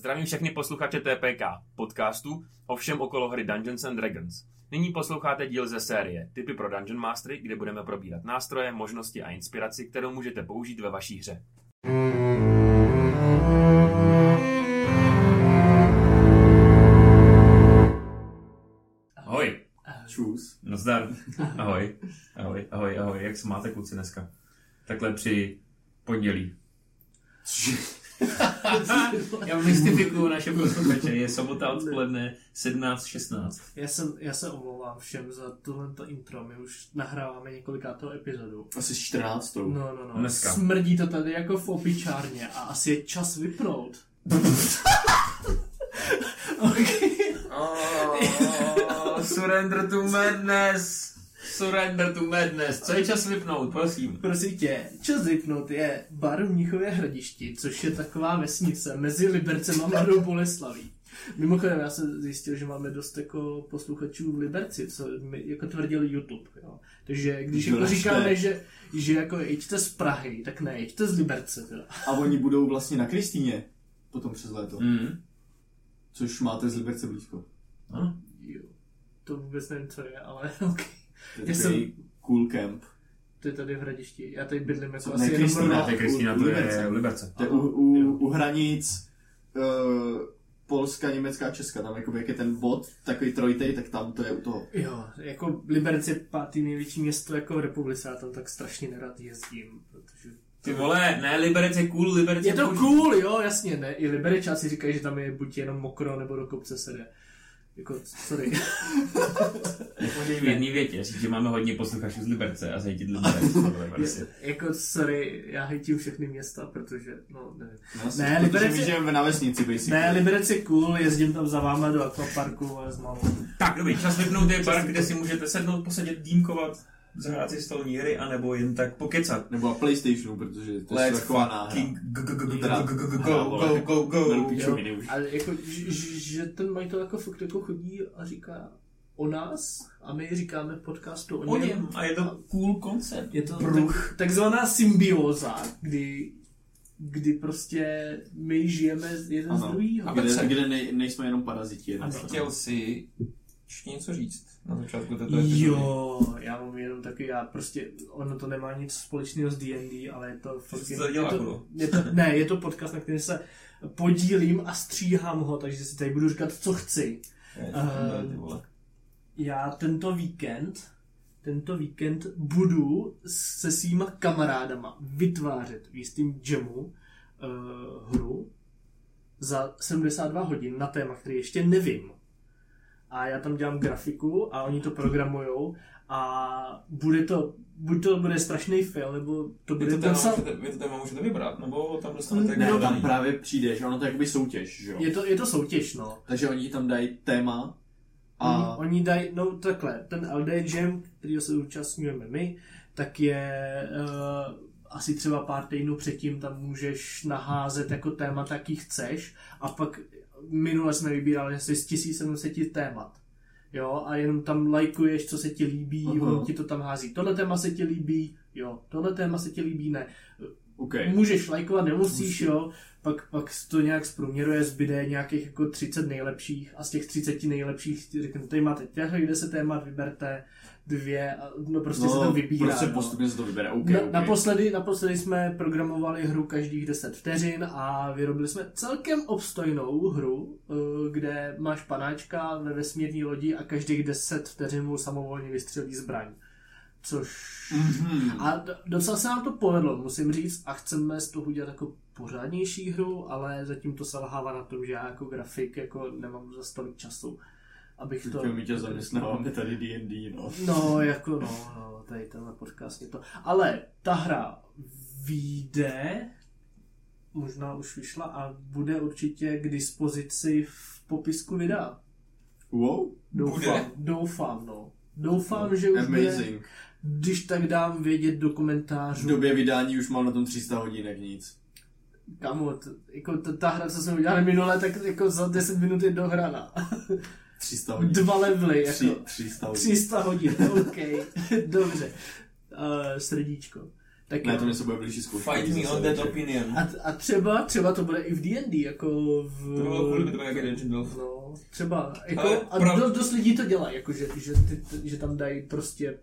Zdravím všechny posluchače TPK, podcastu o všem okolo hry Dungeons and Dragons. Nyní posloucháte díl ze série Typy pro Dungeon Mastery, kde budeme probírat nástroje, možnosti a inspiraci, kterou můžete použít ve vaší hře. Ahoj. Čus. No zdar. Ahoj. Ahoj, ahoj, ahoj. Jak se máte kluci dneska? Takhle při pondělí. Já mystifikuju naše posluchače. Je sobota odpoledne 17.16. Já, jsem, já se omlouvám všem za tohle intro, my už nahráváme několikátou epizodu. Asi 14. No, no, no. Dneska. Smrdí to tady jako v opičárně a asi je čas vypnout. okay. Oh, surrender to madness. Surrender to madness. Co je čas vypnout, prosím? Prosím tě, čas vypnout je bar v Mnichově hradišti, což je taková vesnice mezi Libercem a Mladou Boleslaví. Mimochodem, já jsem zjistil, že máme dost jako posluchačů v Liberci, co mi jako tvrdil YouTube. Jo. Takže když jako říkáme, že, že jako jeďte z Prahy, tak ne, jeďte z Liberce. Teda. A oni budou vlastně na Kristýně potom přes léto, Mm. což máte z Liberce blízko. Ano. Jo. To vůbec nevím, co je, ale ok. To je Já takový cool camp. To je tady v Hradišti. Já tady bydlím jako Co, asi ne, jenom Kristýna. To je Kristýna, to je v Liberce. To je u, u, u hranic uh, Polska, Německa, Česka. Tam jakoby, jak je ten bod, takový trojtej, tak tam to je u toho. Jo, jako Liberec je pátý největší město jako v republice, já tam tak strašně nerad jezdím, protože... Ty vole, ne, Liberec je cool, Liberec Je to boží. cool, jo, jasně, ne, i Liberečáci říkají, že tam je buď jenom mokro, nebo do kopce se jde. Jako, sorry. Můžeš v jedné větě říct, že máme hodně posluchačů z Liberce a zajít Liberec. vole, prostě. jako, sorry, já hejtím všechny města, protože, no, nevím. No, Ne, Liberec je- žijeme na vesnici, basically. Ne, Liberec je cool, jezdím tam za váma do akvaparku a s malou. Tak, dobrý, čas vypnout je park, kde si můžete sednout, posadit, dýmkovat, zahrát si stolní hry, anebo jen tak pokecat. Nebo na Playstationu, protože to je taková náhra. go, go, go, go. Ale jako, že, ten majitel jako fakt jako chodí a říká o nás a my říkáme v podcastu o O něm. A je to cool koncept. Je to tak, takzvaná symbioza, kdy, kdy prostě my žijeme jeden z Ano. druhého. A Kde, kde nej, nejsme jenom paraziti. A chtěl jsi ještě něco říct na začátku této epizody? Jo, já mám jenom taky, já prostě, ono to nemá nic společného s D&D, ale je to fakt, Co to je to, je to, ne, je to podcast, na kterém se podílím a stříhám ho, takže si tady budu říkat, co chci. Je, Eh, ty vole. já tento víkend, tento víkend budu se svýma kamarádama vytvářet v jistým jamu uh, hru za 72 hodin na téma, který ještě nevím. A já tam dělám grafiku a oni to programujou a bude to, buď to bude strašný fail, nebo to Vy bude to téma můžete, vy to téma můžete vybrat, nebo tam dostanete Ne, No, tam právě přijde, že ono to je jakoby soutěž, že jo? je to, je to soutěž, no. Takže oni tam dají téma a A... Oni, oni dají, no takhle, ten LD Jam, který se účastňujeme my, tak je uh, asi třeba pár týdnů předtím tam můžeš naházet jako téma, jaký chceš a pak minule jsme vybírali asi z 1700 témat. Jo, a jenom tam lajkuješ, co se ti líbí, Aha. on ti to tam hází. Tohle téma se ti líbí, jo, tohle téma se ti líbí, ne. OK. Můžeš lajkovat, nemusíš, Musí. jo. Pak, pak to nějak zprůměruje, zbyde nějakých jako 30 nejlepších a z těch 30 nejlepších ti řeknu, tady máte těch 10 témat, vyberte dvě, a, no prostě se to vybírá. Prostě no. postupně se to vybere, OK, Na, OK. naposledy, naposledy jsme programovali hru každých 10 vteřin a vyrobili jsme celkem obstojnou hru, eh, kde máš panáčka ve vesmírné lodi a každých 10 vteřin mu samovolně vystřelí zbraň. Což... Mhm. A docela se nám to povedlo, musím říct, a chceme z toho udělat jako pořádnější hru, ale zatím to selhává na tom, že já jako grafik jako nemám za tolik času, abych to... Teďka my tě zaměstnáváme tady D&D, no. No, jako no, no, tady tenhle podcast je to. Ale ta hra vyjde, možná už vyšla a bude určitě k dispozici v popisku videa. Wow, Doufám, Bude? doufám, no. Doufám, že už bude, amazing. Když tak dám vědět do V komentářů. době vydání už mám na tom 300 hodin, jak nic. Kamo, t- jako ta, ta hra, co jsme udělali minule, tak jako za 10 minut je dohraná. 300 hodin. Dva levely, Tři, jako 300 hodin. 300 hodin, OK, dobře. Uh, srdíčko. Tak Ne, jo. to mě se bude blížit zkoušet. Fight me on that opinion. A, a třeba, třeba to bude i v D&D, jako v... To bylo to bylo jako Dungeon Delve. No, třeba, jako, Ale a prav- do, dost lidí to dělá, jako, že, že, ty, že tam dají prostě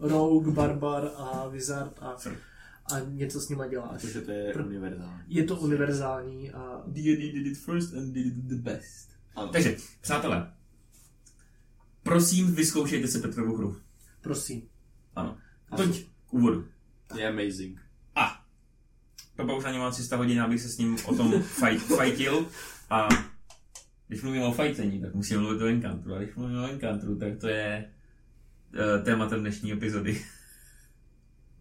rogue, barbar a wizard a, a něco s nima děláš. Protože to je Pr- univerzální. Je to univerzální a D&D did it first and did it the best. Ano. Takže, přátelé, prosím, vyzkoušejte si Petrovu hru. prosím. Ano. A Toť k úvodu. Je amazing. A. Pepa už na něm má 300 hodin, abych se s ním o tom fight, fightil. A když mluvím o fightení, tak musím mluvit o Encantru. A když mluvím o Encantru, tak to je tématem dnešní epizody.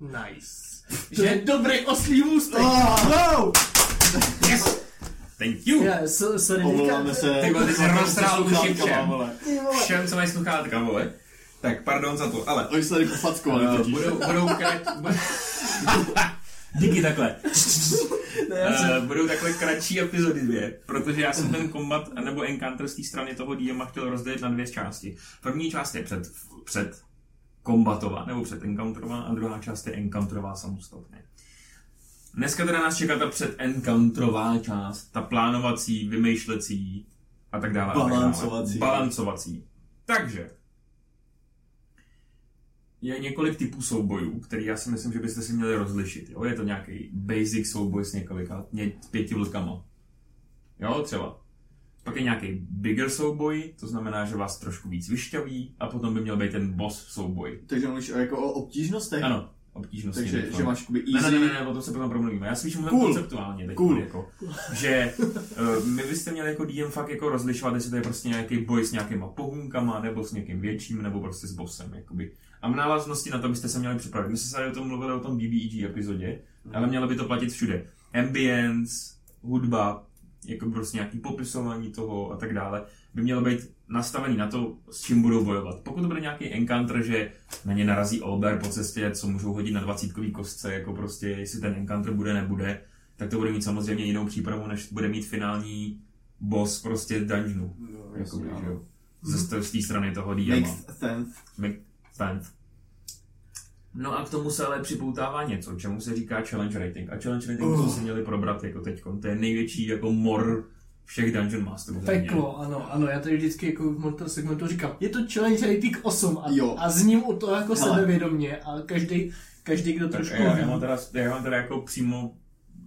Nice. To je dobrý oslý můstek. Wow! Yes! Thank you! Yeah, so, sorry, Omlouváme se. Ty vole, ty jsi roztrál uši všem. Všem, co mají sluchátka, vole. Tak pardon za to, ale Oni se tady pofackovali uh, totiž. budou, budou krát... Díky takhle. Ne, Uh, budou takhle kratší epizody dvě, protože já jsem ten kombat nebo encounter z té strany toho DM chtěl rozdělit na dvě části. První část je před, před kombatová nebo před encounterová a druhá část je encounterová samostatně. Dneska teda nás čeká ta před encounterová část, ta plánovací, vymýšlecí a tak dále. Balancovací. Balancovací. Takže, je několik typů soubojů, který já si myslím, že byste si měli rozlišit. Jo? Je to nějaký basic souboj s několika, ně, pěti vlkama. Jo, třeba. Pak je nějaký bigger souboj, to znamená, že vás trošku víc vyšťaví a potom by měl být ten boss souboj. Takže mluvíš o- jako o obtížnosti? Ano, obtížnosti. Takže že máš jakoby Ne, easy... ne, ne, ne, o tom se potom promluvíme. Já spíš mluvím Cool. konceptuálně teď, Cool. jako, že uh, my byste měli jako DM fakt jako rozlišovat, jestli to je prostě nějaký boj s nějakýma pohůnkama, nebo s někým větším, nebo prostě s bossem, jakoby. A v návaznosti na to byste se měli připravit. My jsme se tady o tom mluvili o tom BBEG epizodě, ale mělo by to platit všude. Ambience, hudba, jako prostě nějaký popisování toho a tak dále, by mělo být nastavený na to, s čím budou bojovat. Pokud to bude nějaký encounter, že na ně narazí Olber po cestě, co můžou hodit na dvacítkový kostce, jako prostě jestli ten encounter bude, nebude, tak to bude mít samozřejmě jinou přípravu, než bude mít finální boss prostě dungeonu. No, Jakoby, jasně, že jo. Ze z té strany toho DM. Makes sense. Make sense. No a k tomu se ale připoutává něco, čemu se říká challenge rating. A challenge rating uh. jsme si měli probrat jako teď. To je největší jako mor všech Dungeon Masterů. Peklo, ano, ano, já tady vždycky jako v tomto segmentu říkám, je to challenge rating 8 a, Jo. a zním u toho jako Hele. sebevědomě a každý, každý kdo Tak trošku já, já, mám teda, já mám teda jako přímo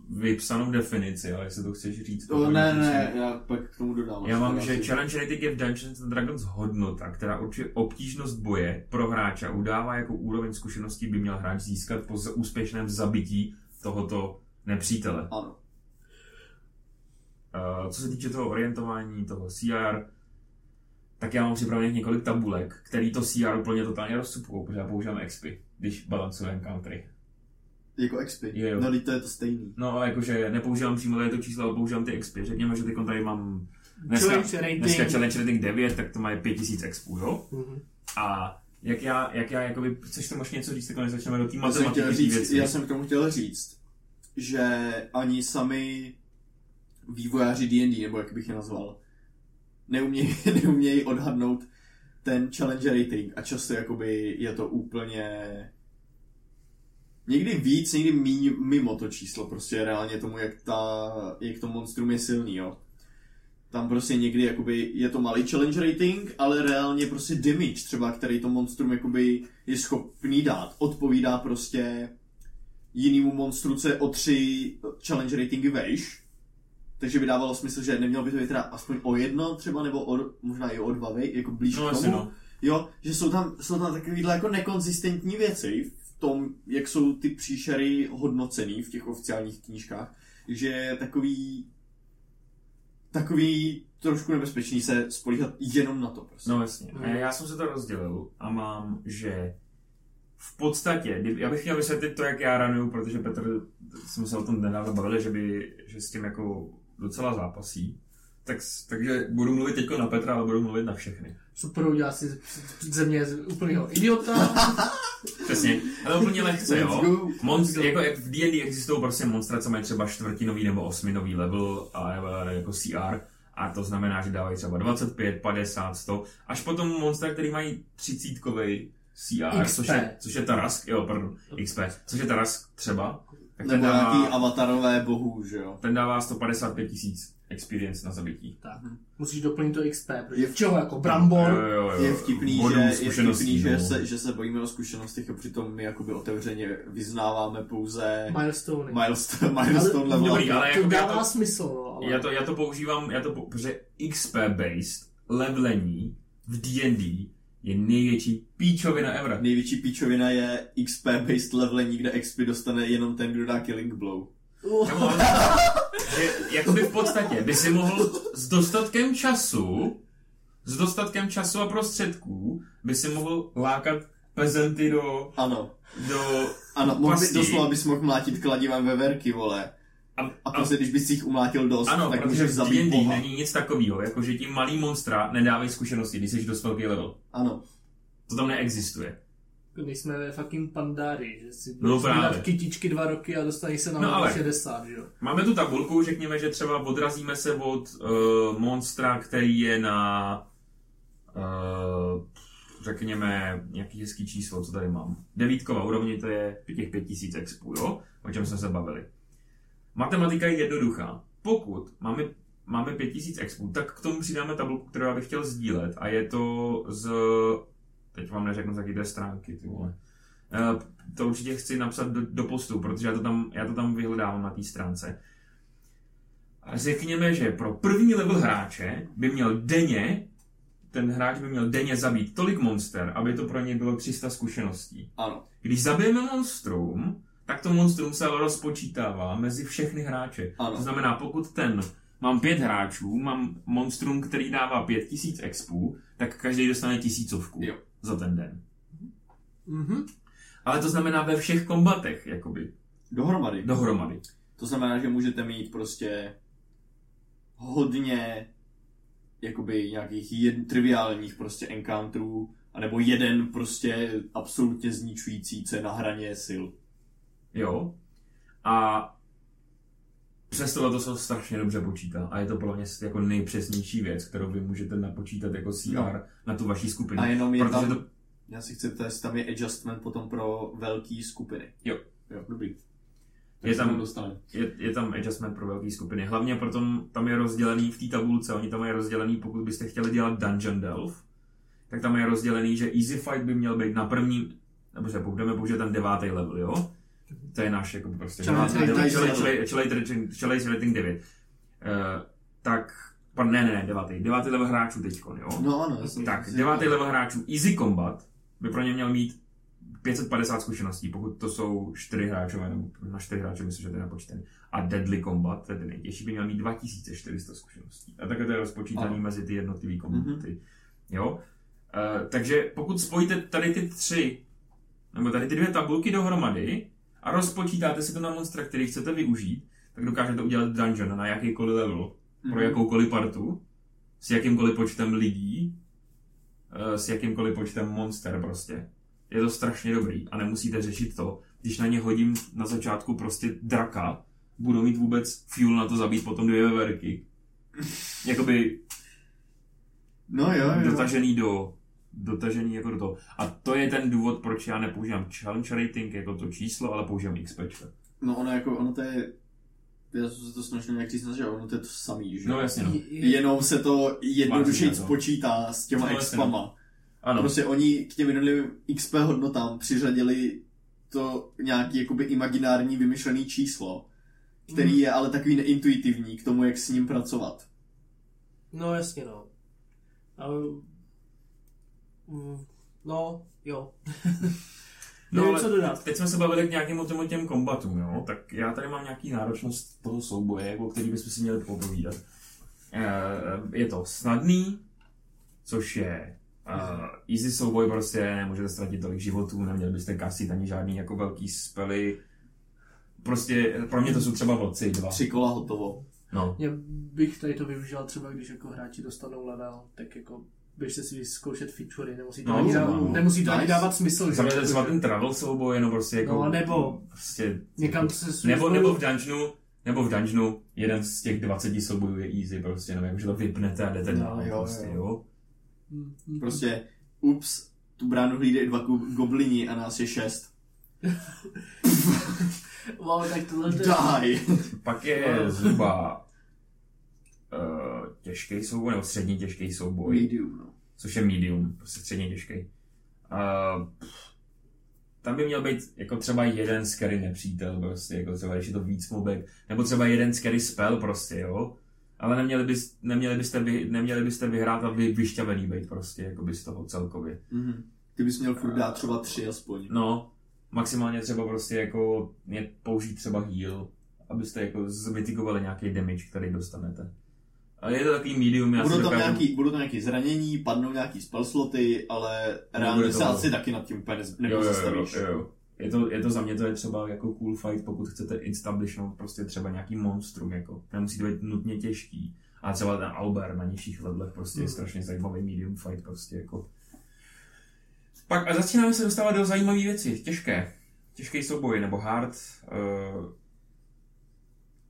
vypsanou definici, ale jestli to chceš říct. O, potom ne, říct. ne, já pak k tomu dodám. Já mám, že challenge rating je v Dungeons and Dragons hodnota, která určuje obtížnost boje pro hráče a udává jako úroveň zkušeností by měl hráč získat po úspěšném zabití tohoto nepřítele. Ano. Uh, co se týče toho orientování, toho CR, tak já mám připravených několik tabulek, který to CR úplně totálně rozcupují, protože já používám expy, když balancuju encountery. Jako XP. Jo, jo. No, to je to stejný. No jakože nepoužívám přímo tady to číslo, ale používám ty expy. Řekněme, že teď tady mám dneska, challenge rating. dneska challenge rating 9, tak to má 5000 expů, jo? Mhm. A jak já, jak já jakoby, chceš tomu ještě něco říct, tak než začneme do té Já jsem, matematiky říct, věci. já jsem k tomu chtěl říct, že ani sami vývojáři D&D, nebo jak bych je nazval, neumějí, neumějí odhadnout ten challenge rating a často jakoby je to úplně někdy víc, někdy míň, mimo to číslo, prostě reálně tomu, jak, ta, jak to monstrum je silný, jo. Tam prostě někdy jakoby je to malý challenge rating, ale reálně prostě damage třeba, který to monstrum jakoby je schopný dát, odpovídá prostě jinému monstru, co je o tři challenge ratingy vejš. Takže by dávalo smysl, že nemělo by to být teda aspoň o jedno třeba, nebo o, možná i o dva, vej, jako blíž No k tomu. no. Jo, že jsou tam, jsou tam takovýhle jako nekonzistentní věci tom, jak jsou ty příšery hodnocený v těch oficiálních knížkách, že takový takový trošku nebezpečný se spolíhat jenom na to prostě. No jasně. A já jsem se to rozdělil a mám, že v podstatě, já bych měl vysvětlit to, jak já ranuju, protože Petr, jsme se o tom nedávno bavili, že, by, že s tím jako docela zápasí. Tak, takže budu mluvit teď na Petra, ale budu mluvit na všechny. Super, udělá si ze mě z úplného idiota. Přesně, ale úplně lehce, jo. Monst, jako jak v D&D existují prostě monstra, co mají třeba čtvrtinový nebo osminový level a jako CR a to znamená, že dávají třeba 25, 50, 100, až potom monstra, který mají třicítkovej CR, XP. což je, což je Tarask, jo, pardon, XP, což je Tarask třeba, tak ten Nebo nějaký dává, avatarové bohů, že jo. ten dává 155 tisíc experience na zabití. Tak. Musíš doplnit to XP, protože Je- je čeho jako brambor, Jo, jo, jo, Je vtipný, že, je vtipný že, no. se, že se bojíme o zkušenostech a přitom my jakoby otevřeně vyznáváme pouze milestone. milestone, milestone level. Dobrý, ale to jako já dává to- smysl, no, ale... Já to, já to používám, já to, pou- protože XP-based levelení v D&D je největší píčovina ever. Největší píčovina je XP-based levelení, kde XP dostane jenom ten, kdo dá killing blow. Uh, jakoby v podstatě by si mohl s dostatkem času, s dostatkem času a prostředků, by si mohl lákat pezenty do, Ano, do ano, mohl by, doslova bys mohl mlátit kladivem veverky, vole. a, A prostě, když bys jich umlátil dost, ano, tak protože můžeš zabít D&D boha. není nic takového, jako že ti malý monstra nedávají zkušenosti, když jsi dost velký level. Ano, To tam neexistuje. Nejsme ve fucking Pandári, že si No dělat kytičky dva roky a dostaneš se na No no, ale- 60, že jo. Máme tu tabulku, řekněme, že třeba odrazíme se od uh, monstra, který je na, uh, řekněme, nějaký hezký číslo, co tady mám. Devítková úrovni, to je těch 5000 expů, jo? O čem jsme se bavili. Matematika je jednoduchá. Pokud máme, máme 5000 expů, tak k tomu přidáme tabulku, kterou já bych chtěl sdílet a je to z... Teď vám neřeknu, z jaký té stránky, ty vole. Eh, to určitě chci napsat do, do postu, protože já to tam, já to tam vyhledávám na té stránce. A řekněme, že pro první level hráče by měl denně, ten hráč by měl denně zabít tolik monster, aby to pro něj bylo 300 zkušeností. ano. Když zabijeme monstrum, tak to monstrum se rozpočítává mezi všechny hráče. Ano. To znamená, pokud ten mám pět hráčů, mám monstrum, který dává 5000 expů, tak každý dostane tisícovku Jo. Za ten den. Mhm. Ale to znamená ve všech kombatech, jakoby, Dohromady. dohromady. To znamená, že můžete mít prostě hodně jakoby nějakých jed, triviálních prostě encounterů, anebo jeden prostě absolutně zničující, co je na hraně sil. Jo. A přesto to se strašně dobře počítá. A je to pro mě jako nejpřesnější věc, kterou vy můžete napočítat jako CR No. na tu vaší skupinu. A jenom je Protože tam, to, já si chci test, tam je adjustment potom pro velké skupiny. Jo. Jo, dobrý. Je se tam- je, je tam adjustment pro velké skupiny. Hlavně proto tam je rozdělený v té tabulce, oni tam mají rozdělený, pokud byste chtěli dělat Dungeon Delve, tak tam je rozdělený, že Easy Fight by měl být na prvním, nebo že budeme použít ten devátý level, jo? To je náš jako prostě devátý- rating. challenge- challenge- challenge rating- challenge rating 9. Eh, tak, pardon, ne, ne, ne, devátý, devátý level hráčů teďkon, jo? No ano, jasně. Tak, devátý level hráčů Easy Combat by pro ně měl mít 550 zkušeností, pokud to jsou 4 hráčové, nebo na 4 hráče myslím, že to je napočtený. A Deadly Combat, ten nejtěžší, by měl mít 2400 zkušeností. A takhle to je rozpočítaný Ano. mezi ty jednotlivý kombaty. Jo? Uh, takže pokud spojíte tady ty tři, nebo tady ty dvě tabulky dohromady a rozpočítáte si to na monstra, který chcete využít, tak dokážete udělat dungeon na jakýkoliv level, pro Mhm. jakoukoliv partu, s jakýmkoliv počtem lidí, eh, s jakýmkoliv počtem monster prostě. Je to strašně dobrý a nemusíte řešit to, když na ně hodím na začátku prostě draka, budu mít vůbec fuel na to zabít potom dvě veverky. Jakoby No jo, jo. dotažený do dotažený jako do toho. A to je ten důvod, proč já nepoužívám challenge rating jako to číslo, ale používám XP. No ono jako, ono to je, já jsem se to snažil nějak říct, že ono to je to samý, že? No jasně, no. Jenom se to jednodušeji Vážně, no. spočítá s těma No, jasně, expama. Ano, Prostě oni k těm jednotlivým XP hodnotám přiřadili to nějaký jakoby imaginární vymyšlený číslo, který Mm. je ale takový neintuitivní k tomu, jak s ním pracovat. No jasně, no. A, mm, no, jo. No, Nevím, ale co dodat. Teď jsme se bavili k nějakým těm, těm kombatům, jo? tak já tady mám nějaký náročnost toho souboje, o který bychom si měli popovídat. Eh, Je to snadný, což je uh, easy souboj prostě, nemůžete ztratit tolik životů, neměli byste kasit ani žádný jako velký spely. Prostě pro mě to jsou třeba vlci dva. Tři kola hotovo. No. Já bych tady to využil třeba, když jako hráči dostanou level, tak jako běžte si vyzkoušet featurey, nemusí to, No, ani, třeba, dávat, no. nemusí to ani Nice. dávat smysl. že? Zaměřte třeba ten travel souboj, jenom prostě jako... No, nebo- Prostě, Někam se nebo, nebo v dungeonu, nebo v dungeonu jeden z těch 20 soubojů je easy, prostě nevím, že to vypnete a jdete No, dál, jo, prostě, jo. jo. Mm, mm. Prostě, ups, tu bránu hlídají dva go- goblini a nás je šest. Wow, tak tohle to je... Die! Pak je zhruba uh, těžký souboj, nebo středně těžký souboj, Medium, no. Což je medium, prostě středně těžký. Uh, tam by měl být jako třeba jeden scary nepřítel, prostě, jako třeba když je to víc mobek, nebo třeba jeden scary spell prostě, jo. Ale neměli, bys, neměli, byste, vy, neměli byste vyhrát a vy vyšťavený být prostě, jako by z toho celkově. Mhm. Ty bys měl furt dát třeba tři aspoň. No, maximálně třeba prostě jako použít třeba heal, abyste jako zmitigovali nějaký damage, který dostanete. Ale je to takový medium, já budou, tam dokážu... nějaký, budou tam nějaký zranění, padnou nějaký spell sloty, ale reálně Nebude to- se asi taky nad tím úplně jo, jo, jo. Je to, je to za mě to je třeba jako cool fight, pokud chcete establishnout prostě třeba nějaký monstrum, jako. Nemusí to být nutně těžký. A třeba ten Albert na nižších levelech prostě je Hmm. strašně zajímavý medium fight prostě jako. Pak a začínáme se dostávat do zajímavé věci, těžké. Těžký souboj nebo hard. Uh,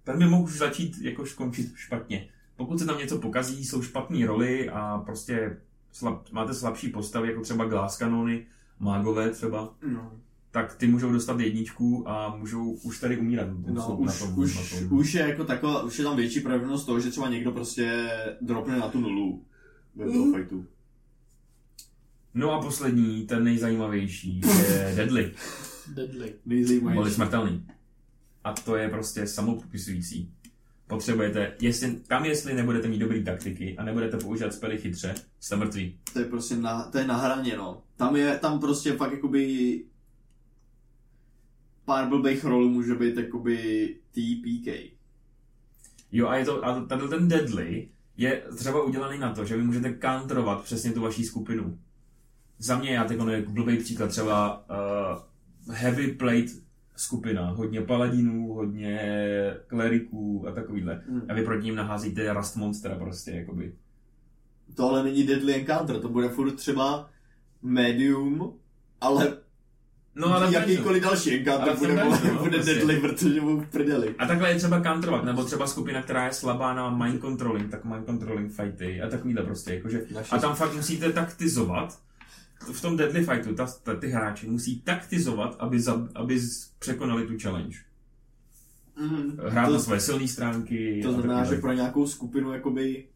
ten by mohl začít jako skončit špatně. Pokud se tam něco pokazí, jsou špatné roli a prostě slab, máte slabší postavy, jako třeba glass kanony, mágové třeba, No, tak ty můžou dostat jedničku a můžou už tady umírat. no už, na tom, už, na tom. už, je jako taková, už je tam větší pravděpodobnost toho, že třeba někdo prostě dropne na tu nulu ve toho Mhm. fightu. No a poslední, ten nejzajímavější, je Deadly, Deadly. boli Nejzajímavější. smrtelný. A to je prostě samopopisující. Potřebujete, jestli, tam jestli nebudete mít dobrý taktiky a nebudete používat spely chytře, jste mrtví. To je prostě na, to je na hraně, no. Tam je, tam prostě fakt jakoby pár blbých rolů může být jakoby TPK. Jo a je to, a tady ten Deadly je třeba udělaný na to, že vy můžete counterovat přesně tu vaší skupinu. Za mě, já teď je blbý příklad, třeba uh, heavy plate skupina, hodně paladinů, hodně kleriků a takovýhle. Hmm. A vy proti ním naházíte Rust Monstera prostě, jakoby. To ale není Deadly Encounter, to bude furt třeba Medium, ale No ale jakýkoliv další Encounter tom bude, dungeonu, bude, bude prostě. Deadly, protože mu prdeli. A takhle je třeba counterovat, nebo třeba skupina, která je slabá na mind controlling, tak mind controlling fighty a takovýhle prostě, jakože. A tam fakt musíte taktizovat, v tom deadly fightu ta, ta, ty hráči musí taktizovat, aby, za, aby překonali tu challenge. Mm. Hrát to, na své silné stránky. to znamená, že pro nějakou skupinu jakoby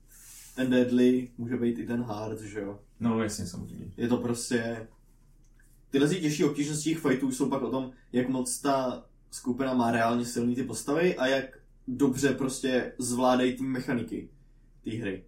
ten Deadly může být i ten Hard, že jo. No jasně, samozřejmě. Je to prostě... Tyhle si těžší obtížnosti těch fightů jsou pak o tom, jak moc ta skupina má reálně silný ty postavy a jak dobře prostě zvládají ty mechaniky té hry.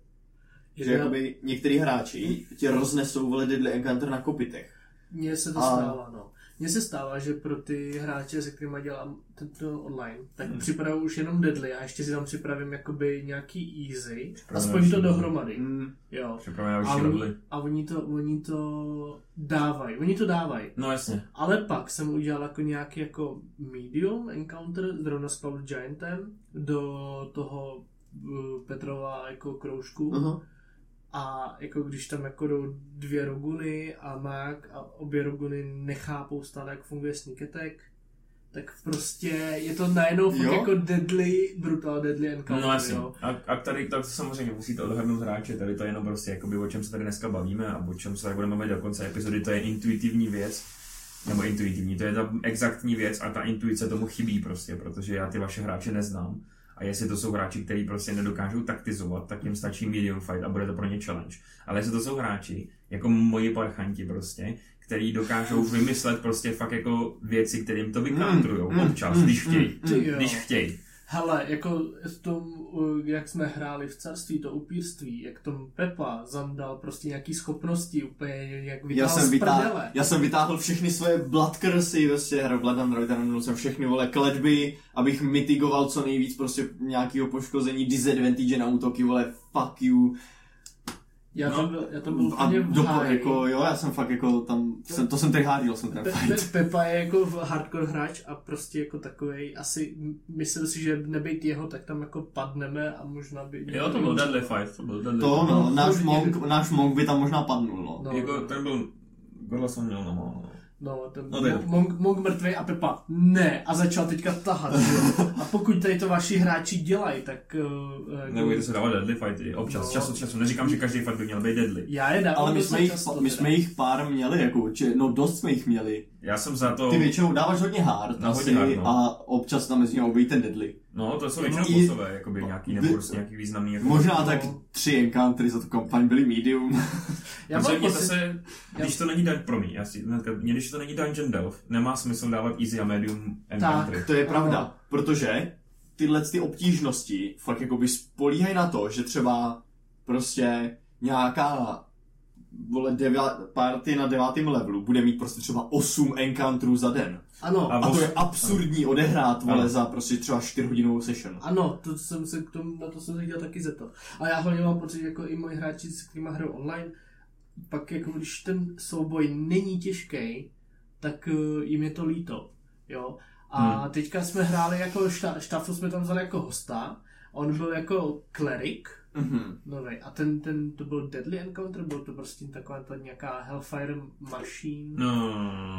Že Já- jakoby některý hráči tě roznesou vole Deadly Encounter na kopitech. Mně se to A- stává, no. Mně se stává, že pro ty hráče, se kterými dělám tento online, tak Hmm. připravuju už jenom deadly a ještě si tam připravím jakoby nějaký easy, Připravím aspoň to dohromady. Mm. Jo. A oni, a oni to, oni to dávají, oni to dávají. No jasně. Ale pak jsem udělal jako nějaký jako medium encounter zrovna s Cloud Giantem do toho uh, Petrova jako kroužku. Aha. A jako když tam jako jdou dvě roguny a mag a obě roguny nechápou stále, jak funguje sneak attack, tak prostě je to najednou fakt jako deadly, brutal deadly encounter, No jasně. jo. A, a tady tak samozřejmě musíte odhadnout hráče, tady to je jenom prostě jakoby, o čem se tady dneska bavíme a o čem se tady budeme bavit do konce epizody, to je intuitivní věc, nebo intuitivní, to je ta exaktní věc a ta intuice tomu chybí prostě, protože já ty vaše hráče neznám. A jestli to jsou hráči, kteří prostě nedokážou taktizovat, tak jim stačí medium fight a bude to pro ně challenge. Ale jestli to jsou hráči, jako moji parchanti prostě, který dokážou vymyslet prostě fakt jako věci, kterým to vykantrujou Mm, mm, občas, mm, když chtějí. Jo. Když chtějí. Hele, jako v tom, jak jsme hráli v carství, to upírství, jak tom Pepa zandal prostě nějaký schopnosti, úplně jak Já vytáhl jsem, z vytáhl, já jsem vytáhl všechny svoje blood cursey, prostě hra Blood and Roy, jsem všechny vole kletby, abych mitigoval co nejvíc prostě nějakého poškození, disadvantage na útoky, vole, fuck you. Já No, tam byl, já tam byl A úplně v do, háji. jako, jo, já jsem fakt jako tam, jsem, to jsem tady hádil, jsem ten Pe- fight. Pe- Pepa je jako hardcore hráč a prostě jako takovej, asi m- myslel si, že nebejt jeho, tak tam jako padneme a možná by... Jo, to byl deadly fight, to byl deadly To fight. no, No, náš monk, náš monk by tam možná padnul, no. No, Jako ten byl, Gorla jsem měl na málo. No, ten No, je- no, Monk, Monk mrtvý a Pepa ne. A začal teďka tahat. že jo. A pokud tady to vaši hráči dělají, tak... Uh, Nebojte se dávat deadly fighty, občas, No. čas od času. Neříkám, že každý fight by měl být deadly. já je dávám Ale my jsme, jich, my jsme jich pár měli, jako určitě, no dost jsme jich měli. Já jsem za to... Ty většinou dáváš hodně hard, No, asi, hodně hard, no. a občas tam mezi nimi být ten deadly. No, to jsou většinou I- bossové, jakoby nějaký, nebo prostě nějaký významný. Jako... Možná No. tak tři encountery za tu kampaň byly medium. Já mám pocit, zase, když to není pro mě, já si, když to není Dungeon Delve, nemá smysl dávat easy a medium encountery. To je pravda, protože tyhle ty obtížnosti fakt jakoby spolíhají na to, že třeba prostě nějaká vole devia, party na devátém levelu bude mít prostě třeba 8 encounterů za den. ano, A A to je absurdní odehrát, vole, Ano. za prostě třeba 4 hodinovou session. Ano, to jsem se k tomu, na to jsem se chtěl taky zeptat. A já hlavně mám pocit, jako i moji hráči, s kterými hraju online, pak jako když ten souboj není těžký, tak uh, jim je to líto. Jo? A Hmm. teďka jsme hráli jako šta, Štafu jsme tam vzali jako hosta, on byl jako klerik, Mhm. nový. A ten, ten, to byl Deadly Encounter, byl to prostě taková ta nějaká Hellfire Machine. No,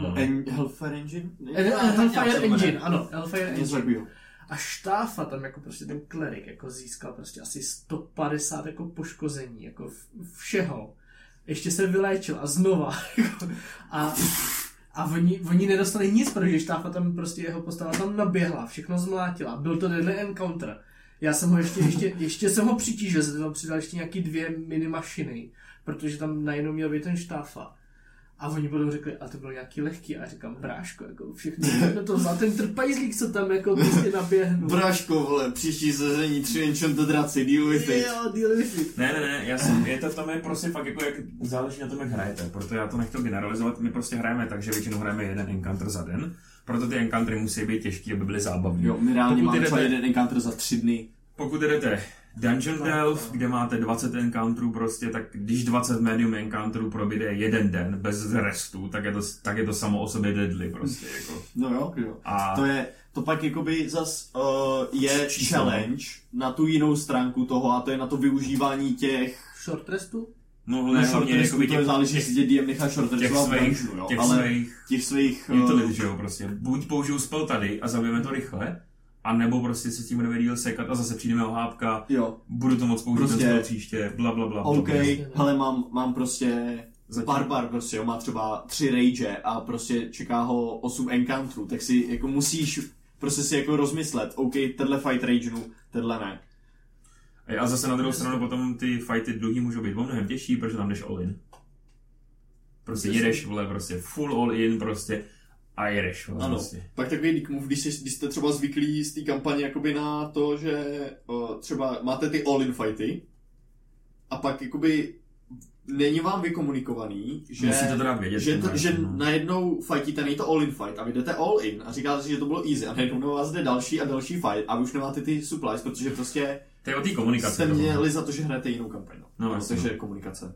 No, En- Hellfire Engine? Eh, eh, Tak nějak Hellfire. Engine, ano, Hellfire Engine. A štáfa tam jako prostě ten klerik jako získal prostě asi 150 jako poškození, jako v- všeho. Ještě se vyléčil a znova. jako. a a oni, oni nedostali nic, protože štáfa tam prostě jeho postava tam naběhla, všechno zmlátila. Byl to deadly encounter. Já jsem ho ještě, ještě, ještě jsem ho přitížil, že tam přidal ještě nějaký dvě mini mašiny, protože tam najednou měl být ten štáfa. A oni potom řekli, a to bylo nějaký lehký. A já říkám, bráško, jako všechno, všechno to vzal ten trpajzlík, co tam jako prostě naběhnul. Bráško, vole, příští sezení 3 Enchanted Draci, deal with it. Jo, deal with it. Ne, ne, ne, já jsem, je to v tom je prostě fakt jako jak záleží na tom, jak hrajete, proto já to nechtěl generalizovat, my prostě hrajeme tak, že většinou hrajeme jeden encounter za den, proto ty encountery musí být těžký, aby byly zábavní. Jo, my reálně Pokud máme třeba jeden encounter za 3 dny. Pokud jdete Dungeon Delve, kde máte 20 encounterů prostě, tak když 20 medium encounterů proběde jeden den bez restu, tak je to, tak je to samo o sobě deadly prostě, jako. No jo, jo. A To je, to pak jakoby zas uh, je Číslo. challenge na tu jinou stránku toho a to je na to využívání těch Short restu? no, No, ne, short hlavně restů, jakoby to těch, je záleží, těch, jestli tě DM nechá short těch v svých, jo, těch ale svých těch svých... eh, utility, že jo, prostě. Buď použiju spell tady a zabijeme to rychle, a nebo prostě se s tím budeme díl sekat a zase přijdeme o hápka, jo, budu to moc použít Prostě- příště, bla bla bla. OK, bla. hele, mám, mám prostě Zatím. Barbar prostě, jo, má třeba tři rage a prostě čeká ho 8 encounterů, tak si jako musíš prostě si jako rozmyslet, OK, tenhle fight ragenu, tenhle ne. A zase na druhou stranu potom ty fighty druhý můžou být mnohem těžší, protože tam jdeš all in. Prostě jedeš, vole, prostě full all in, prostě vole, Ano, prostě. pak takový dick move, když, jsi, když jste třeba zvyklí z té kampaně jakoby na to, že uh, třeba máte ty all-in fighty a pak jakoby není vám vykomunikovaný, že, Musíte to vědět. že, ten to, že no. najednou fightíte, není to all-in fight a vy jdete all-in a říkáte si, že to bylo easy a najednou na vás jde další a další fight a vy už nemáte ty supplies, protože prostě To je o té komunikaci. jste měli za to, že hrajete jinou kampaň. No. No, jasně. takže komunikace.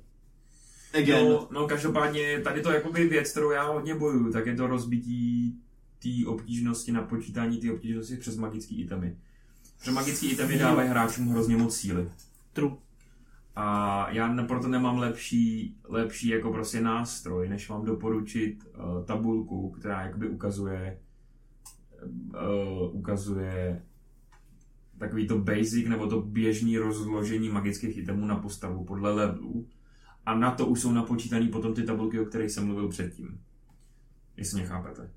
Again, No, no, každopádně tady to je jakoby věc, kterou já hodně bojuju, tak je to rozbití té obtížnosti na počítání té obtížnosti přes magické itemy. Protože magické itemy dávají hráčům hrozně moc síly. True. A já ne, proto nemám lepší, lepší jako prostě nástroj, než vám doporučit uh, tabulku, která jakoby ukazuje uh, ukazuje takový to basic nebo to běžný rozložení magických itemů na postavu podle levelů. A na to už jsou napočítaný potom ty tabulky, o kterých jsem mluvil předtím. Jestli mě chápete.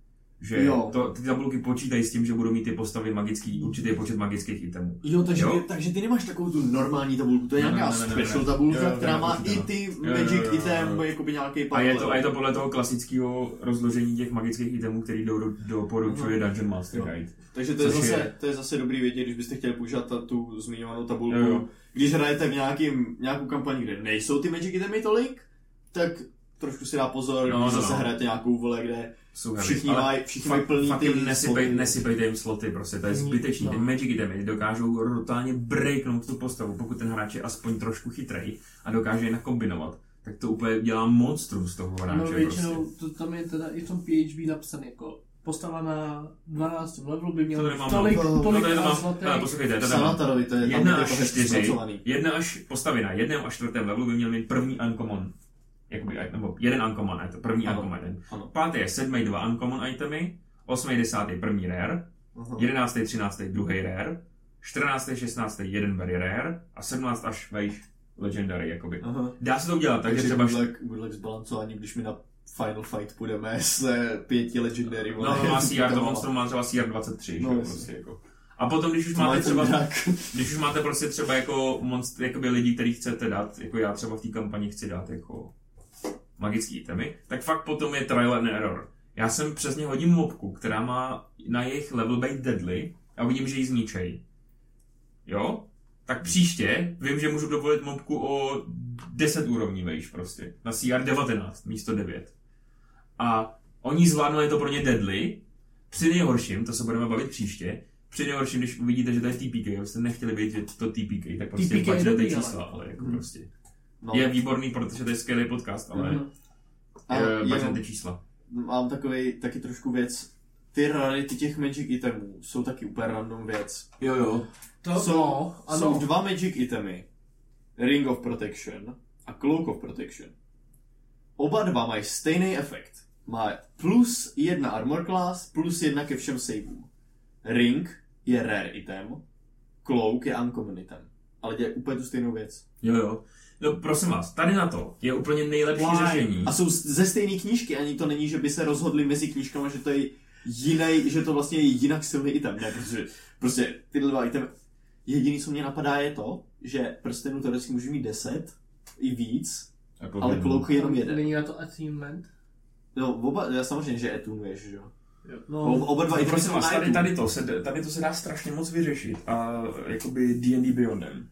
Že Jo. to, ty tabulky počítají s tím, že budou mít ty postavy magický, určitý počet magických itemů. Jo, takže, Jo? Ty, takže ty nemáš takovou tu normální tabulku, to je nějaká ne, ne, ne, special ne. tabulka, Jo, která má i ty Jo, magic jo, jo, item, jo. jakoby nějaký A je, to, a je to podle toho klasického rozložení těch magických itemů, který do, do, doporučuje Dungeon Master Jo. Guide. Takže to je, zase, je- to je zase dobrý vědět, když byste chtěli používat ta, tu zmiňovanou tabulku. Jo, jo. Když hrajete v nějakým, nějakou kampani, kde nejsou ty magic itemy tolik, tak trošku si dá pozor, No, no, když no, zase no. hrajete nějakou vole, kde Jsou všichni mají, všichni mají plný fakt ty jim nesypej, sloty. nesypejte jim sloty, prostě, to je zbytečný. Ty no. magic itemy dokážou totálně breaknout tu postavu, pokud ten hráč je aspoň trošku chytrej a dokáže je nakombinovat. Tak to úplně dělá monstrum z toho hráče. No většinou Prostě. to tam je teda i v tom PHB napsané jako postava na 12. levelu by To měla tolik, no. tolik No, tady to mám, zlatých. ale poslouchejte, to. Sanatarovi, to je tam Jedna je to až hezky čtyři, zpracovaný. jedna až postavy na jednom až čtvrtém levelu by měl mít první uncommon jakoby, nebo jeden uncommon item, první Ano. uncommon item. Ano. Pátý je sedmý dva uncommon itemy, osmý desátý první rare, Aha. jedenáctý třináctý druhý rare, čtrnáctý šestnáctý jeden very rare a sedmnáct až vejš legendary, jakoby. Aha. Dá se to udělat, takže Takže třeba... luck s balancováním, když mi na Final Fight půjdeme se pěti legendary. No, no má CR, to monstrum má třeba CR 23, No, že prostě jako. A potom, když už To má máte ten třeba, drak. když už máte prostě třeba jako monstr, jakoby lidi, který chcete dát, jako já třeba v té kampani chci dát jako magický itemy, tak fakt potom je trial and error. Já jsem přesně hodím mobku, která má na jejich level být deadly a vidím, že ji zničej. Jo? Tak příště vím, že můžu dovolit mobku o 10 úrovní vejš prostě. Na CR 19 místo 9. A oni zvládnou, je to pro ně deadly. Při nejhorším, to se budeme bavit příště, při nejhorším, když uvidíte, že to je TPK, abyste nechtěli být, že to TPK, tak prostě TPK je dobrý, čísla, ale jako Hmm. prostě. No. Je výborný, protože to je skvělý podcast, ale Mhm. A je, bačte jenom ty čísla. mám takový taky trošku věc. Ty rarity těch magic itemů jsou taky úplně random věc. Jo, jo. To, jsou, no, ano. jsou dva magic itemy. Ring of Protection a Cloak of Protection. Oba dva mají stejný efekt. Má plus jedna armor class, plus jedna ke všem saveům. Ring je rare item, Cloak je uncommon item. Ale dělají úplně tu stejnou věc. Jo, jo. No prosím vás, tady na to je úplně nejlepší Why? řešení. A jsou ze stejné knížky, ani to není, že by se rozhodli mezi knížkami, že to je jiný, že to vlastně je jinak silný item. Ne, protože prostě tyhle dva itemy. Jediný, co mě napadá, je to, že prstenů teoreticky může mít 10 i víc, Jako ale klouk je jenom jeden. Není na to attunement? No, oba, já samozřejmě, že etunuješ, že jo. No, O- Oba dva No, prosím vás, tady, tady, to se, tady to se dá strašně moc vyřešit. A jakoby D&D Beyondem.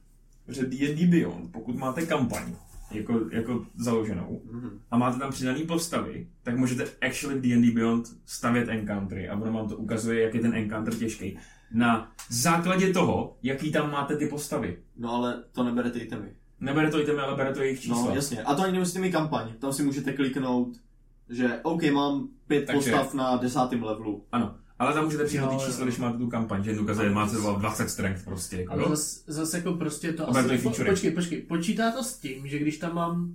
Že D&D Beyond, pokud máte kampaň, jako, jako založenou, Mhm. a máte tam přidaný postavy, tak můžete actually v D&D Beyond stavět encountery a ono vám to ukazuje, jak je ten encounter těžký. Na základě toho, jaký tam máte ty postavy. No ale to nebere ty itemy. Nebere to itemy, ale bere to jejich čísla. No, jasně. A to ani nemusíte mít kampaň. Tam si můžete kliknout, že OK, mám pět Takže- postav na desátém levelu. Ano, ale tam můžete přijít Jo, ty jo. čísla, když máte tu kampaň, že ukazuje, máte třeba 20 strength prostě. Jako, Ale jo? zase zas jako prostě to asi... Po, počkej, počkej, počítá to s tím, že když tam mám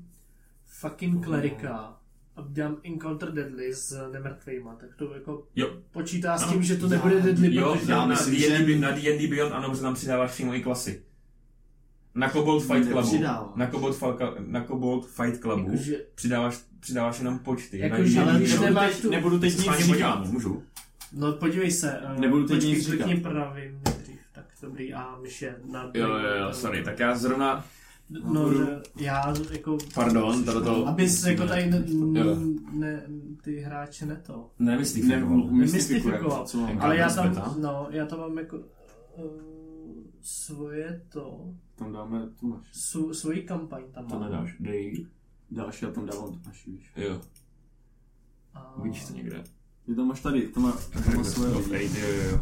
fucking klerika a dám Encounter Deadly s nemrtvejma, tak to jako Jo. počítá s Ano. tím, že to Já- nebude deadly, Jo, protože... já na, D&D, že- na D&D Beyond, ano, protože tam přidáváš přímo i klasy. Na Cobalt Fight Clubu, na Cobalt, Falka, na Cobalt Fight Clubu Jakože- přidáváš, přidáváš jenom počty. Jako, Na že- ale že nebudu nebudu teď se nic říkat. můžu? No podívej se, uh, Nebudu teď nic říkat. klikni pravým nejdřív, tak dobrý, a myš je na... Jo, jo, jo, sorry, tak já zrovna, No, že já jako... pardon, tady to... Abys jako tady ne, ne, ty hráče neto. Nemystifikoval. Nemystifikoval. Co mám? Ale já tam, no, já tam mám jako uh, svoje to, Tam dáme tu naši. su, svoji kampaň tam To mám. nedáš, dej. Další, já tam dávám tu naši, víš. Jo, A, vidíš to někde. Ty to máš tady, to má, to má svoje Jo, lidi. jo, jo, jo.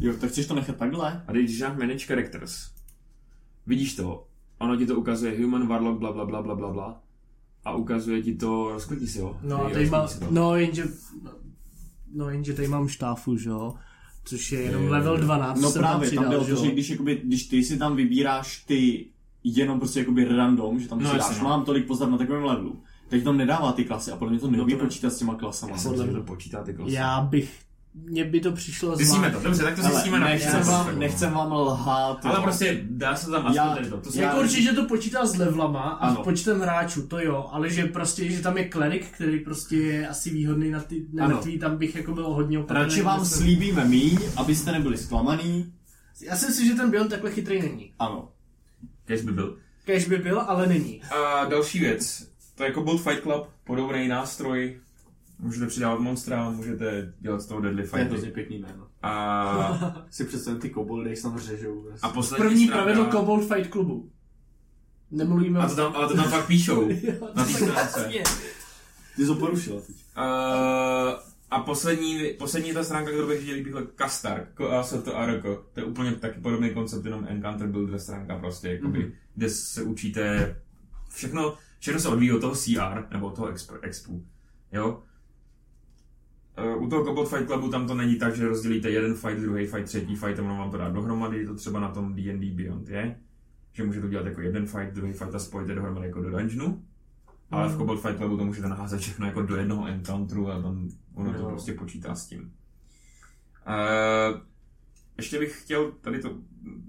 Jo, tak chceš to nechat takhle? A když dáš manage characters, vidíš to, ono ti to ukazuje human, warlock, bla, bla, bla, bla, bla, bla. A ukazuje ti to, rozklikni si ho. No, tady mám, no jenže, no jenže tady mám štáfu, že jo, což je jenom level 12, No právě, tam přidal, jde o že to, jo. že když, jakoby, když ty si tam vybíráš ty jenom prostě jakoby random, že tam No si dáš, no. mám tolik postav na takovém levelu, teď tam nedává ty klasy a podle mě to neumí No to počítat s těma klasama. Já jsem Podle že mě. to počítá ty klasy. Já bych, mně by to přišlo Zjistíme to, dobře, tak to zjistíme na nechcem, vám, nechcem vám lhát. Ale jo. prostě dá se tam aspoň Já- tady to. to se já- Jako určitě to počítá s levelama a Ano. s počtem hráčů, to jo, ale že prostě, že tam je klerik, který prostě je asi výhodný na ty nemrtví, tam bych jako byl hodně opatrný. Radši vám Myslím- slíbíme míň, abyste nebyli zklamaný. Já si myslím, že ten Beyond takhle chytrý není. Ano. Kež by byl. Kež by byl, ale není. A další věc. To je jako Bolt Fight Club, podobný nástroj. Můžete přidávat monstra, můžete dělat z toho deadly To je hrozně fighty. pěkný jméno. A, Si představím ty koboldy, jak se tam řežou. a poslední První stránka- pravidlo Cobalt Fight Klubu. Nemluvíme A to tam, ale to tam fakt píšou. Jo, na to té stránce. Ty jsi to porušila teď. Uh, a poslední, poslední ta stránka, kterou bych chtěl líbit, je Kastar, to Arko. To je úplně taky podobný koncept, jenom Encounter Builder stránka prostě, jakoby, Mhm. mm-hmm. kde se učíte všechno, všechno se odvíjí od toho CR, nebo od toho exp, expu, jo. Uh, u toho Cobalt Fight Clubu tam to není tak, že rozdělíte jeden fight, druhý fight, třetí fight a ono vám to dá dohromady, to třeba na tom D&D Beyond je, že můžete udělat jako jeden fight, druhý fight a spojíte dohromady jako do dungeonu. Ale v Mm. Cobalt Fight Clubu to můžete naházet všechno jako do jednoho encounteru a tam ono to Jo. prostě počítá s tím. Uh, ještě bych chtěl tady to,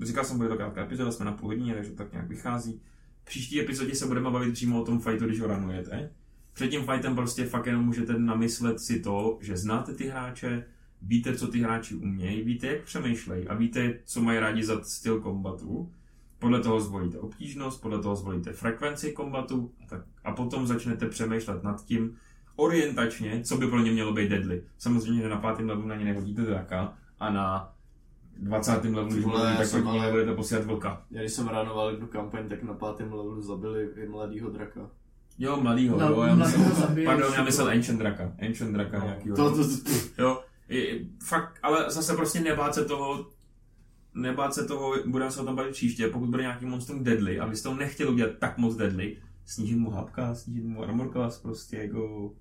říkal jsem, bude to krátká epizoda, jsme na půl hodině, takže tak nějak vychází. V příští epizodě se budeme bavit přímo o tom fightu, když ho ranujete. Před tím fightem prostě fakt jenom můžete namyslet si to, že znáte ty hráče, víte, co ty hráči umějí, víte, jak přemýšlejí a víte, co mají rádi za styl kombatu. Podle toho zvolíte obtížnost, podle toho zvolíte frekvenci kombatu a, tak, a potom začnete přemýšlet nad tím orientačně, co by pro ně mělo být deadly. Samozřejmě, že na pátém levelu na ně nehodíte draka a na 20. levelu, když já tak hodně ale- budete posílat vlka. Já když jsem ránoval jednu kampaň, tak na pátém levelu zabili i mladýho draka. Jo, mladýho, Na- jo, já mladýho myslel, pardon, já myslel Ancient draka, Ancient draka No. nějakýho. To, to, to, pff, Jo, i- fakt, ale zase prostě nebát se toho, nebát se toho, budeme se o tom bavit příště, pokud bude nějaký monstrum deadly a vy jste ho nechtěli udělat tak moc deadly, snížit mu hapka, snížit mu armor class, prostě jako...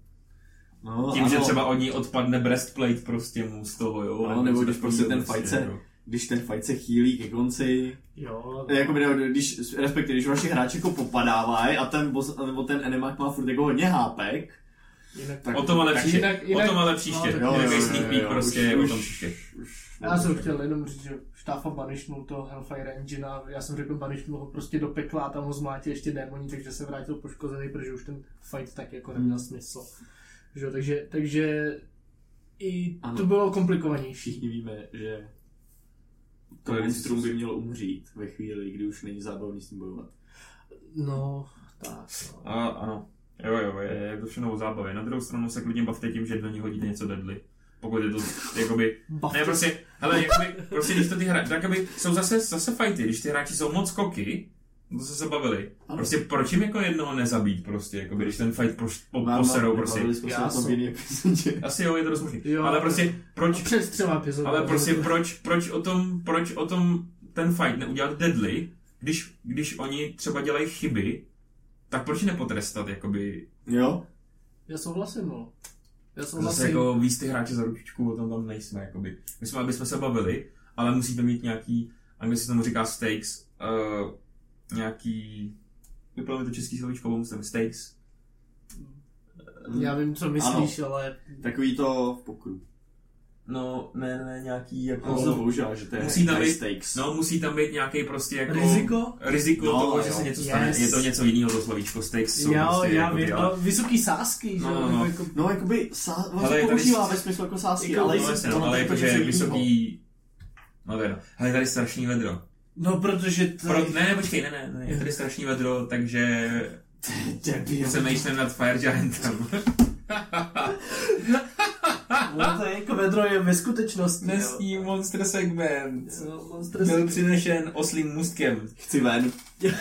no, Tím, ano, že třeba od ní odpadne breastplate prostě mu z toho, jo. No, nebo když prostě ten fight se- jako. když ten fight se chýlí ke konci, Jo, jako by, když, respektive, když vaši hráči jako popadávají a ten boss, nebo ten enemák má furt jako hodně hápek, jinak... tak- O tom ale tak příště, jinak- jinak- o tom ale příště, no, jo, jo, jo, jo, jo, prostě už- o tom příště. Já jsem chtěl jenom říct, že Štáfa banishnul to Hellfire Engine a já jsem řekl banishnul ho prostě do pekla a tam ho zmlátil ještě démoní, takže se vrátil poškozený, protože už ten fight tak jako neměl smysl. Že, jo, takže, takže i Ano. to bylo komplikovanější. všichni víme, že monstrum by mělo umřít ve chvíli, kdy už není zábavný s ním bojovat. No, tak no. A, ano, jo, jo, je, je to všechno o zábavě. Na druhou stranu se klidně bavte tím, že do ní hodíte něco deadly. Pokud je to, jakoby, ne, prostě, hele, jakoby, prostě když to ty hráči, tak jakoby, jsou zase, zase fighty, když ty hráči jsou moc koky, to se se bavili. Ano. Prostě proč jim jako jednoho nezabít prostě, jakoby, když ten fight poš, po, Mám- poserou prostě. jsme Já jsem-. Asi jo, je to dost možný. Jo. Ale prostě, proč, Přes třeba epizodou. ale prostě proč, proč o tom, proč o tom ten fight neudělat deadly, když, když oni třeba dělají chyby, tak proč je nepotrestat, jakoby, Jo? Já souhlasím, no. Já Zase souhlasím. jako víc ty hráči za ručičku, o tom tam nejsme, jakoby. My jsme, aby jsme se bavili, ale musíte mít nějaký, anglicky se tomu říká stakes, uh, nějaký, vypadlo mi to český slovíčko, bo musím stakes. Já vím, co myslíš, ale Takový to v pokru. No, ne, ne, nějaký No, jako... to se používá, že to je Musí tam být- stakes. No, musí tam být nějaký prostě jako... riziko? Riziko No, toho, že jo. se něco stane. Yes. Je to něco jiného, to slovíčko. Stakes jsou Jo, prostě já jako vím, ale vysoký sásky, že No, jo? no, no. jako- No, jakoby, sá, vlastně je tady- používá ve smyslu jako sásky, Jako- ale, No, no, ale to je jakože vysoký... No jedno. Hele, je tady strašný vedro. No, protože tady... Pro, ne, ne, počkej, ne, ne, ne, je tady strašný vedro, takže Debil. přemýšlím nad Fire Giantem. No, to je jako vedro je ve skutečnosti. Dnesní Monster segment No, monster byl přinešen oslým můstkem. Chci ven.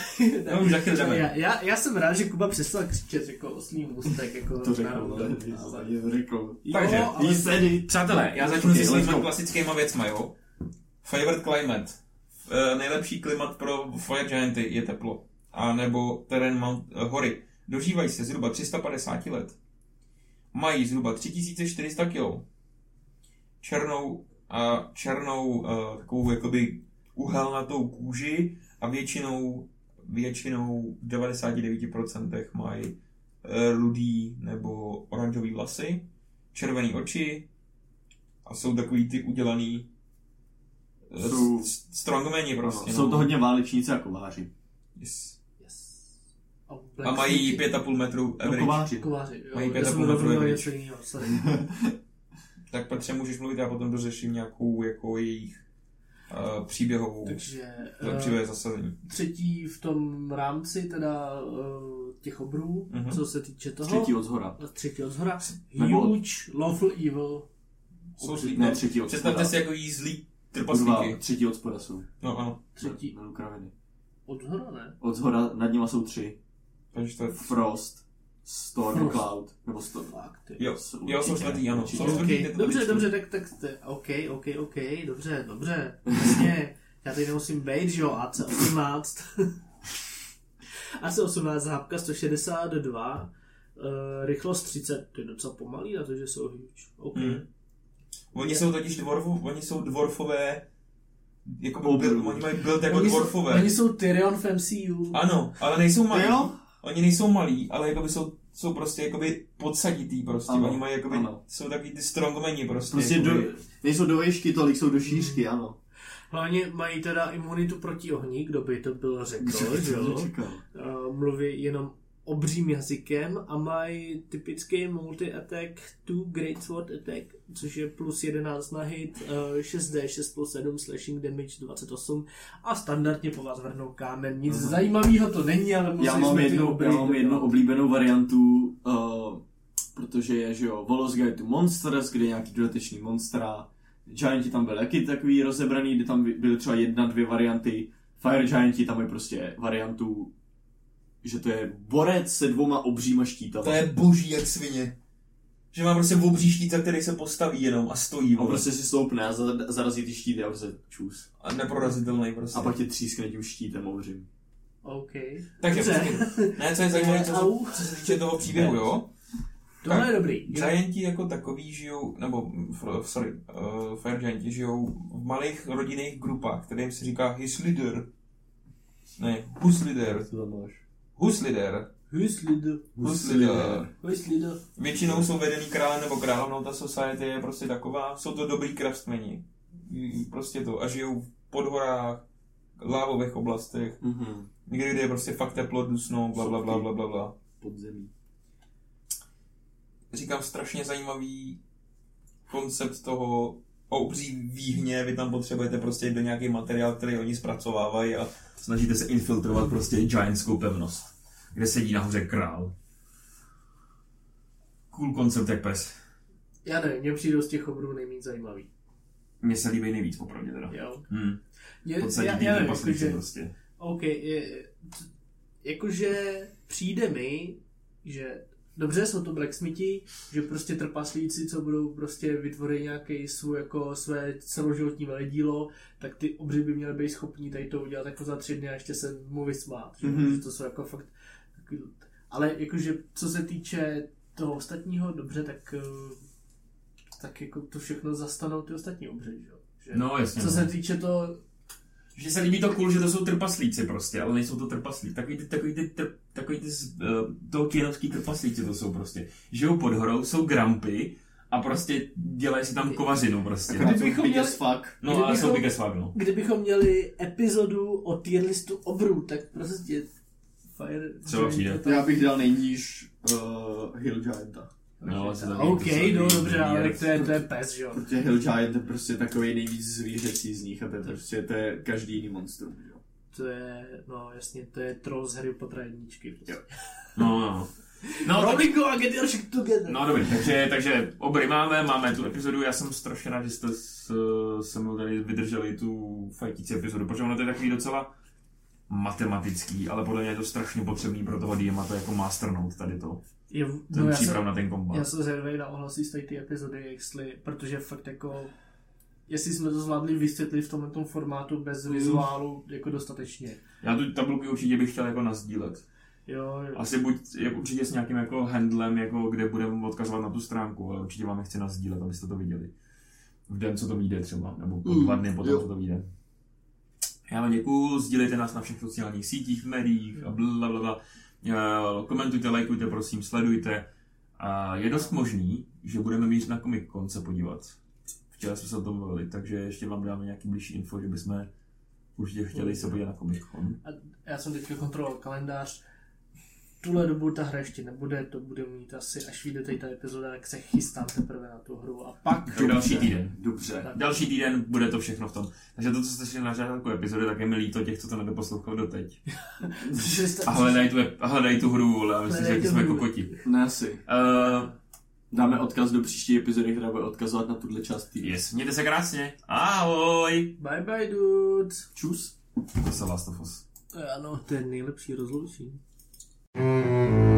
No, už jdeme. já, já, já, jsem rád, že Kuba přestal křičet jako oslý můstek. Jako To řekl, to. Takže, Jo, ale-. Přátelé, já začnu se let's svými klasickýma věcma, jo? Favorite climate. Eh, nejlepší klimat pro Fire Gianty je teplo. A nebo terén Mount, eh, hory. Dožívají se zhruba 350 let. Mají zhruba 3400 kg. Černou, a černou uh, takovou jakoby uhelnatou kůži a většinou, většinou v 99% mají rudý nebo oranžový vlasy, červený oči a jsou takový ty udělaný eh, Jsou- s- strongmani prostě. No, jsou to hodně válečníci a kováři. Yes. Yes. A, A mají City. 5,5 metru No, average. kováři. Kováři, jo. Mají Já pět a jsem půl metru mluvil average. něco jiného. Tak Petře, můžeš mluvit, já potom dořeším nějakou jako jejich uh, příběhovou Takže uh, eh, příběhové zasazení. třetí v tom rámci teda eh, těch obrů, Mhm. co se týče toho. Třetí od zhora. Třetí od zhora. Nebo od- Huge, lawful evil. Jsou zlí, Ne, no. třetí od Představte si jako jí zlý trpaslíky. třetí od spoda jsou. No ano, Třetí Na, na kraviny. od zhora, ne? Od zhora nad nima jsou tři. takže to je... Frost, Storm Frost. Cloud, nebo Storm. Fakt. Jo, Jsou jo, jsou čtvrtý, ano. Jsou Okay. to Dobře, dobře, tak, tak, tak, OK, OK, OK, dobře, dobře, jasně, já tady nemusím být, že jo, AC 18, AC 18, hápka 162, uh, rychlost 30, to je docela pomalý na to, že jsou huge, OK. Hmm. Oni jsou totiž dvorfu, oni jsou dvorfové, jako Obrů. build, oni mají build jako Oni jsou, dvorfové. oni jsou Tyrion v MCU. Ano, ale nejsou malí. Jo? oni nejsou malí, ale jakoby jsou, jsou prostě jakoby podsaditý prostě. Ano, Oni mají jakoby, ano. jsou takový ty strongmeni prostě. Prostě do, nejsou do výšky tolik, jsou do šířky, ano. Hlavně mají teda imunitu proti ohni, kdo by to bylo řekl, že jo? Uh, mluví jenom obřím jazykem a mají typický multi-attack 2 Great Sword Attack, což je plus 11 na hit, uh, 6D, 6 plus 7, slashing damage 28 a standardně po vás vrhnou kámen. Nic Mhm. zajímavého to není, ale musí Já mám, jsme jednu, já mám jednu oblíbenou variantu, uh, protože je, že jo, Volos Guide to Monsters, kde je nějaký dodatečný monstra. Gianti tam byly taky takový rozebraný, kde tam by- byly třeba jedna, dvě varianty. Fire Gianti tam je prostě variantu, že to je borec se dvoma obříma štítama. To je boží jak svině. Že má prostě obří štít, za který se postaví jenom a stojí. A prostě si stoupne a za- zarazí ty štíty a prostě čus. A neprorazitelný prostě. A pak tě třískne tím štítem obřím. OK. Takže počkej. Ne, co je zajímavé, co, co se týče toho příběhu, jo? Tohle Tak. je dobrý. Gianti jako takový žijou, nebo, sorry, uh, Fire Gianti žijou v malých rodinných grupách, kterým se říká his leader. Ne, hus leader. Co tam máš? Hus leader. Huslido. Hus leader. Huslido. Většinou jsou vedený králem nebo královnou, ta society je prostě taková, jsou to dobrý krastmeni. Mm, Prostě to. A žijou v podhorách, lávových oblastech, Mhm. někde, kde je prostě fakt teplo, dusno, bla, bla, bla, bla, bla, bla. Podzemí. Říkám, strašně zajímavý koncept toho obří výhně, vy tam potřebujete prostě do nějaký materiál, který oni zpracovávají a Snažíte se infiltrovat prostě giantskou pevnost, kde sedí nahoře král. Cool koncept jak pes. Já nevím, mě přijdou z těch obrů nejméně zajímavý. Mně se líbí nejvíc, popravdě teda. Jo. Hmm. Je, V podstatě já, já nevím, jakože, prostě. OK, je, jakože přijde mi, že dobře jsou to blacksmithi, že prostě trpaslíci, co budou prostě vytvořit nějaký svůj, jako své celoživotní veledílo, tak ty obři by měly být schopní tady to udělat jako za tři dny a ještě se mu vysmát. Mhm. Že to jsou jako fakt ale jakože co se týče toho ostatního, dobře, tak eh, tak jako to všechno zastanou ty ostatní obři, že? jo? Že, No jasně. co no. se týče toho, Že se líbí to cool, že to jsou trpaslíci prostě, ale nejsou to trpaslíci. Takový ty, takový ty, tr, takový ty uh, tolkienovský trpaslíci to jsou prostě. Žijou pod horou, jsou grampy a prostě dělají si tam kovařinu prostě. Akorát jsou Kdybychom měli- fuck. No a jsou kdybychom- big as fuck, no. kdybychom měli epizodu o tier listu obrů, tak prostě Fire Třeba přijde. to- Já bych dal nejníž uh, Hill Gianta. No, se OK, to no dobře, ale je- to je, to je pes, že jo. Protože Hill Giant je prostě takový nejvíc zvířecí z nich a to je prostě to je každý jiný monstrum. že jo. To je, no jasně, to je troll z Harry Pottera jedničky. Prostě. Jo. No, no. No, tak, Robingo a get your shit together. no dobrý, takže, takže obry máme, máme tu epizodu, já jsem strašně rád, že jste s, se mnou tady vydrželi tu fajtící epizodu, protože ono to je takový docela matematický, ale podle mě je to strašně potřebný pro toho DM to jako masternout tady to. Jo, Ten no, já, příprav jsem, na ten kombat. já jsem zvědavý na ohlasy z ty epizody, jestli, protože fakt jako, jestli jsme to zvládli vysvětlit v tomhle tom formátu bez Mm. vizuálu jako dostatečně. Já tu tabulky určitě bych chtěl jako nazdílet. Jo, jo. Asi buď jak určitě s nějakým jako handlem, jako kde budeme odkazovat na tu stránku, ale určitě vám je chci nazdílet, abyste to viděli. V den, co to vyjde třeba, nebo po Mm, dva dny potom, co to vyjde. Já vám děkuju, sdílejte nás na všech sociálních sítích, v médiích a blablabla. Eh, Komentujte, lajkujte, prosím, sledujte. A je dost možný, že budeme mít na Comic Con se podívat. Včera jsme se o tom bavili, takže ještě vám dáme nějaký blížší info, že bychom určitě chtěli se podívat na Comic Con. A já jsem teďka kontroloval kalendář. Tuhle dobu ta hra ještě nebude, to bude mít asi, až vyjde tady ta epizoda, tak se chystám teprve na tu hru. A pak... Tak další týden. Dobře. Tak. Další týden bude to všechno v tom. Takže to, co jste šli na začátku epizody, tak je mi líto těch, co to nedoposlouchali doteď. A hledají tu, a hledají tu hru, vole, a myslím, že jak tu jsme kokoti. Ne asi. Uh, Dáme odkaz do příští epizody, která bude odkazovat na tuhle část týdne. yes, mějte se krásně. Ahoj. Bye bye dudes. Čus. To se Last of Us. Ano, to je nejlepší rozloučení. Música